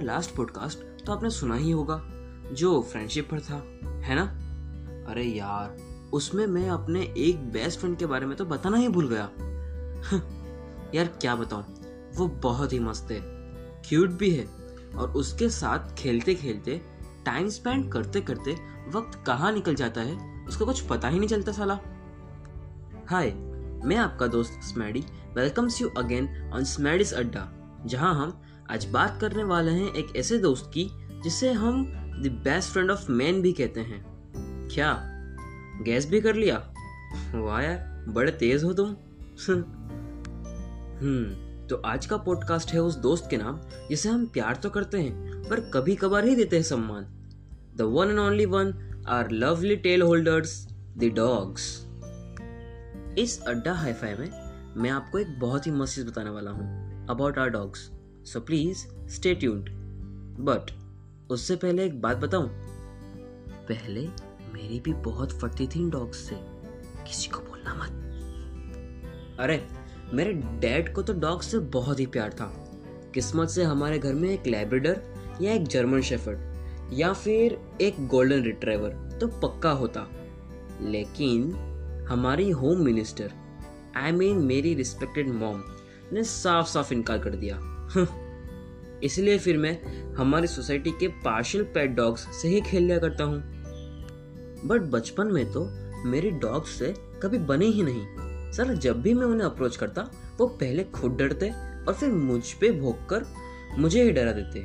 Last podcast तो आपने सुना ही होगा, जो फ्रेंडशिप पर था, है ना? अरे यार, उसमें मैं अपने एक बेस्ट फ्रेंड के बारे में तो बताना ही भूल गया। यार क्या बताऊँ, वो बहुत ही मस्त है क्यूट भी है, और उसके साथ खेलते खेलते टाइम स्पेंड करते करते वक्त कहाँ निकल जाता है, उसका कुछ पता ही नहीं चलता साला। हाय मैं आपका दोस्त Smady welcomes you again on Smady's Adda जहाँ हम आज बात करने वाले हैं एक ऐसे दोस्त की, जिसे हम the best friend of man भी कहते हैं। क्या? गैस भी कर लिया? वाह यार, बड़े तेज हो तुम। हम्म तो आज का पॉडकास्ट है उस दोस्त के नाम, जिसे हम प्यार तो करते हैं, पर कभी कभार ही देते हैं सम्मान। The one and only one our lovely tail holders the dogs इस अड्डा हाईफाई में, मैं आपको एक बहुत ही मस्त चीज़ बताने वाला हूँ about our dogs so please stay tuned but उससे पहले एक बात बताऊँ? पहले मेरी भी बहुत फटती थी इन डॉग्स से। किसी को बोलना मत। अरे, मेरे डैड को तो डॉग से बहुत ही प्यार था। किस्मत से हमारे घर में एक लाइब्रेडर या एक जर्मन शेफर्ड या फिर एक गोल्डन रिट्रेवर तो पक्का होता। लेकिन हमारी होम मिनिस्टर आई मीन मेरी रिस्पेक्टेड मॉम ने साफ़ साफ़ इनकार कर दिया। इसलिए फिर मैं हमारी सोसाइटी के पार्शल पेट डॉग्स से ही खेल लिया करता हूँ। बट बचपन में तो मेरी डॉग्स से कभी बने ही नहीं। सर, जब भी मैं उन्हें अप्रोच करता, वो पहले खुद डरते और फिर मुझ पे भोग कर मुझे ही डरा देते।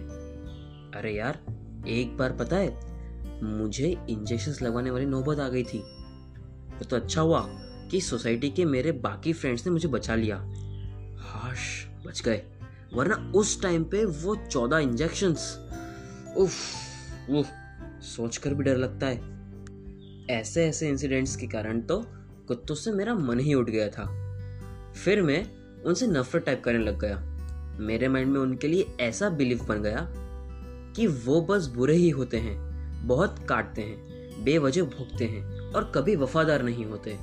अरे यार, एक बार पता है, मुझे इंजेक्शन लगवाने वाली नौबत आ गई थी। तो अच्छा हुआ कि सोसाइटी के मेरे बाकी फ्रेंड्स ने मुझे बचा लिया। हाश, बच गए। वरना उस टाइम पे वो चौदह इंजेक्शन उफ उफ सोच कर भी डर लगता है। ऐसे ऐसे इंसिडेंट्स के कारण तो कुत्तों से मेरा मन ही उठ गया था। फिर मैं उनसे नफरत टाइप करने लग गया। मेरे माइंड में उनके लिए ऐसा बिलीव बन गया कि वो बस बुरे ही होते हैं, बहुत काटते हैं, बेवजह भोगते हैं और कभी वफादार नहीं होते।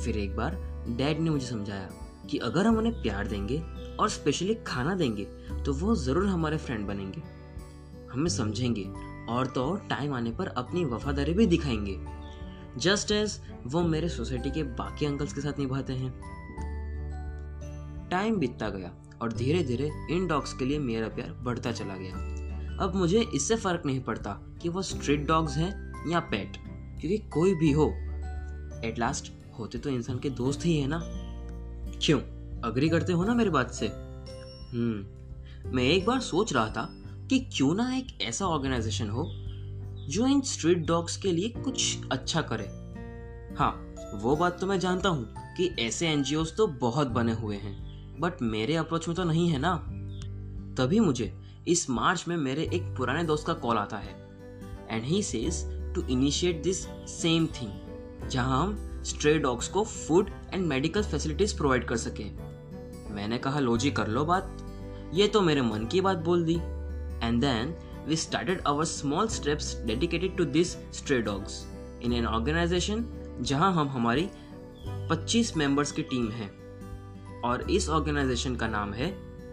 फिर एक बार डैड ने मुझे समझाया कि अगर हम उन्हें प्यार देंगे और स्पेशली खाना देंगे तो वो ज़रूर हमारे फ्रेंड बनेंगे। हमें समझेंगे और तो और टाइम आने पर अपनी वफादारी भी दिखाएँगे। जस्ट एज वो मेरे सोसाइटी के बाकी अंकल्स के साथ निभाते हैं। टाइम बीतता गया और धीरे धीरे इन डॉग्स के लिए मेरा प्यार बढ़ता चला गया। अब मुझे इससे फ़र्क नहीं पड़ता कि वो स्ट्रीट डॉग्स हैं या पेट क्योंकि कोई भी हो। एट लास्ट होते तो इंसान के दोस्त ही है ना? क्यों? अग्री करते हो ना मेरी बात से? हम्म मैं एक बार सोच रहा था कि क्यों ना एक ऐसा ऑर्गेनाइजेशन हो जो इन स्ट्रीट डॉग्स के लिए कुछ अच्छा करे। हाँ वो बात तो मैं जानता हूँ कि ऐसे एनजीओ तो बहुत बने हुए हैं बट मेरे अप्रोच में तो नहीं है ना। तभी मुझे इस मार्च में मेरे एक पुराने दोस्त का कॉल आता है and he says to initiate this same thing जहाँ हम स्ट्रे डॉग्स को food and medical facilities provide कर सके। मैंने कहा, लो जी, कर लो बात। ये तो मेरे मन की बात बोल दी। And then we started our small steps dedicated to this stray dogs in an organisation जहाँ हम हमारी 25 मेंबर्स की टीम है। और इस ऑर्गेनाइजेशन का नाम है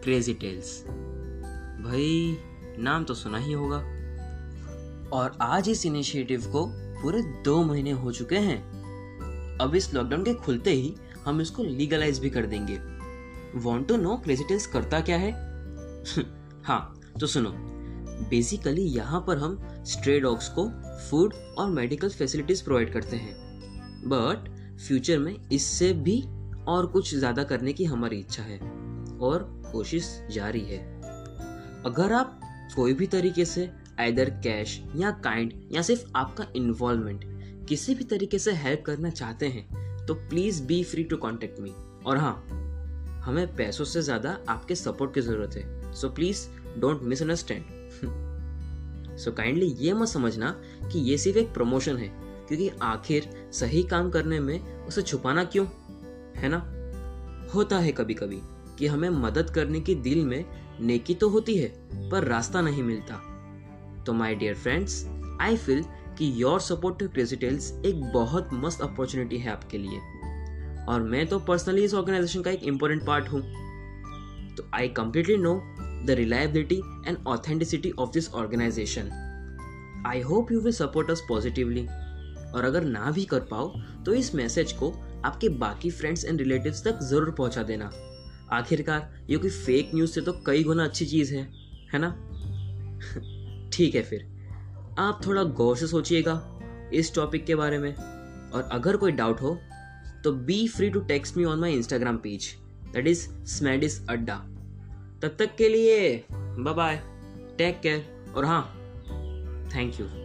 क्रेजी टेल्स भाई, नाम तो सुना ही होगा। और आज इस इनिशिएटिव को पूरे दो महीने हो चुके हैं। अब इस लॉकडाउन के खुलते ही हम इसको लीगलाइज भी कर देंगे। वॉन्ट टू नो क्रेजिटेल्स करता क्या है? हाँ तो सुनो। बेसिकली यहाँ पर हम स्ट्रे डॉग्स को फ़ूड और मेडिकल फैसिलिटीज़ प्रोवाइड करते हैं। बट फ्यूचर में इससे भी और कुछ ज़्यादा करने की हमारी इच्छा है और कोशिश जारी है। अगर आप कोई भी तरीके से आइदर कैश या काइंड या सिर्फ़ आपका इन्वॉल्वमेंट किसी भी तरीके से हेल्प करना चाहते हैं तो please be free to contact me और हाँ हमें पैसों से ज़्यादा आपके सपोर्ट की ज़रूरत है। So please don't misunderstand so kindly ये मत समझना कि ये सिर्फ़ एक प्रमोशन है, क्योंकि आखिर सही काम करने में उसे छुपाना क्यों? है ना? होता है कभी कभी कि हमें मदद करने की दिल में नेकी तो होती है, पर रास्ता नहीं मिलता। तो my dear friends I feel कि योर सपोर्ट टू टेल्स एक बहुत मस्त अपॉर्चुनिटी है आपके लिए। और मैं तो पर्सनली इस ऑर्गेनाइजेशन का एक इम्पोर्टेंट पार्ट हूँ। तो I completely know the reliability and authenticity of this organisation I hope you will support us positively. और अगर ना भी कर पाओ तो इस मैसेज को आपके बाकी फ्रेंड्स एंड रिलेटिव्स तक ज़रूर पहुँचा देना। आखिरकार, ये कोई फेक न्यूज़ से तो कई गुना अच्छी चीज़ है है ना? ठीक है फिर। आप थोड़ा गौर से सोचिएगा इस टॉपिक के बारे में। और अगर कोई डाउट हो तो be free to text me on my Instagram page that is Smady's Adda तब तक के लिए बाय बाय टेक केयर और हाँ थैंक यू